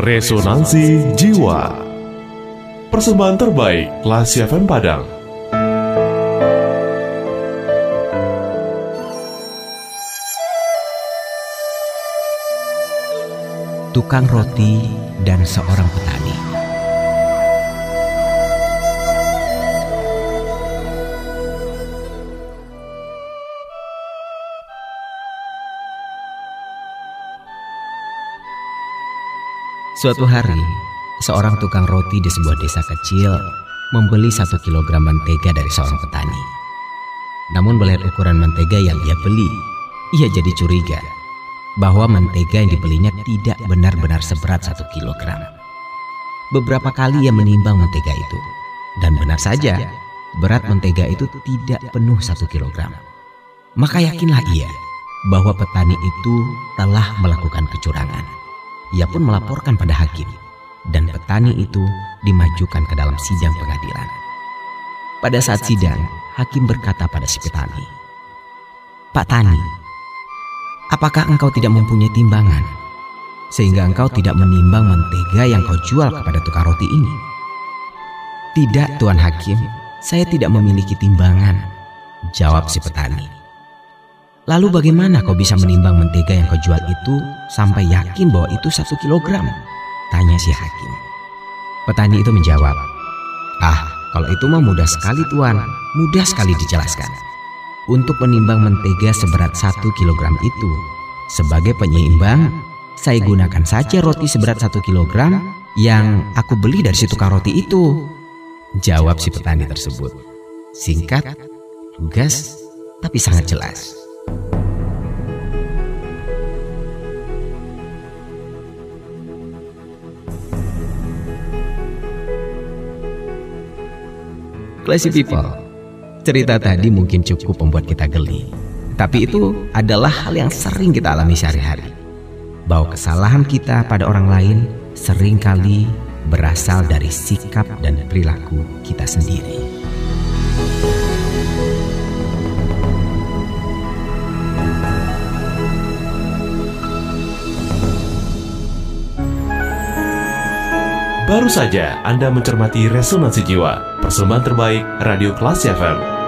Resonansi Jiwa. Persembahan terbaik Lasi FM Padang. Tukang roti dan seorang petani Suatu hari, seorang tukang roti di sebuah desa kecil membeli satu kilogram mentega dari seorang petani. Namun melihat ukuran mentega yang ia beli, ia jadi curiga bahwa mentega yang dibelinya tidak benar-benar seberat satu kilogram. Beberapa kali ia menimbang mentega itu, dan benar saja berat mentega itu tidak penuh satu kilogram. Maka yakinlah ia bahwa petani itu telah melakukan kecurangan. Ia pun melaporkan pada hakim, dan petani itu dimajukan ke dalam sidang pengadilan. Pada saat sidang, hakim berkata pada si petani, "Pak Tani, apakah engkau tidak mempunyai timbangan sehingga engkau tidak menimbang mentega yang kau jual kepada tukang roti ini?" "Tidak, Tuan Hakim, saya tidak memiliki timbangan," jawab si petani. Lalu bagaimana kau bisa menimbang mentega yang kau jual itu sampai yakin bahwa itu satu kilogram? Tanya si hakim. Petani itu menjawab, Ah, kalau itu mah mudah sekali tuan, mudah sekali dijelaskan. Untuk menimbang mentega seberat satu kilogram itu, sebagai penyeimbang, saya gunakan saja roti seberat satu kilogram yang aku beli dari si tukang roti itu. Jawab si petani tersebut. Singkat, lugas, tapi sangat jelas. Classy people, cerita tadi mungkin cukup membuat kita geli. Tapi itu adalah hal yang sering kita alami sehari-hari. Bahwa kesalahan kita pada orang lain sering kali berasal dari sikap dan perilaku kita sendiri. Baru saja Anda mencermati Resonansi Jiwa Persembahan terbaik Radio Kelas FM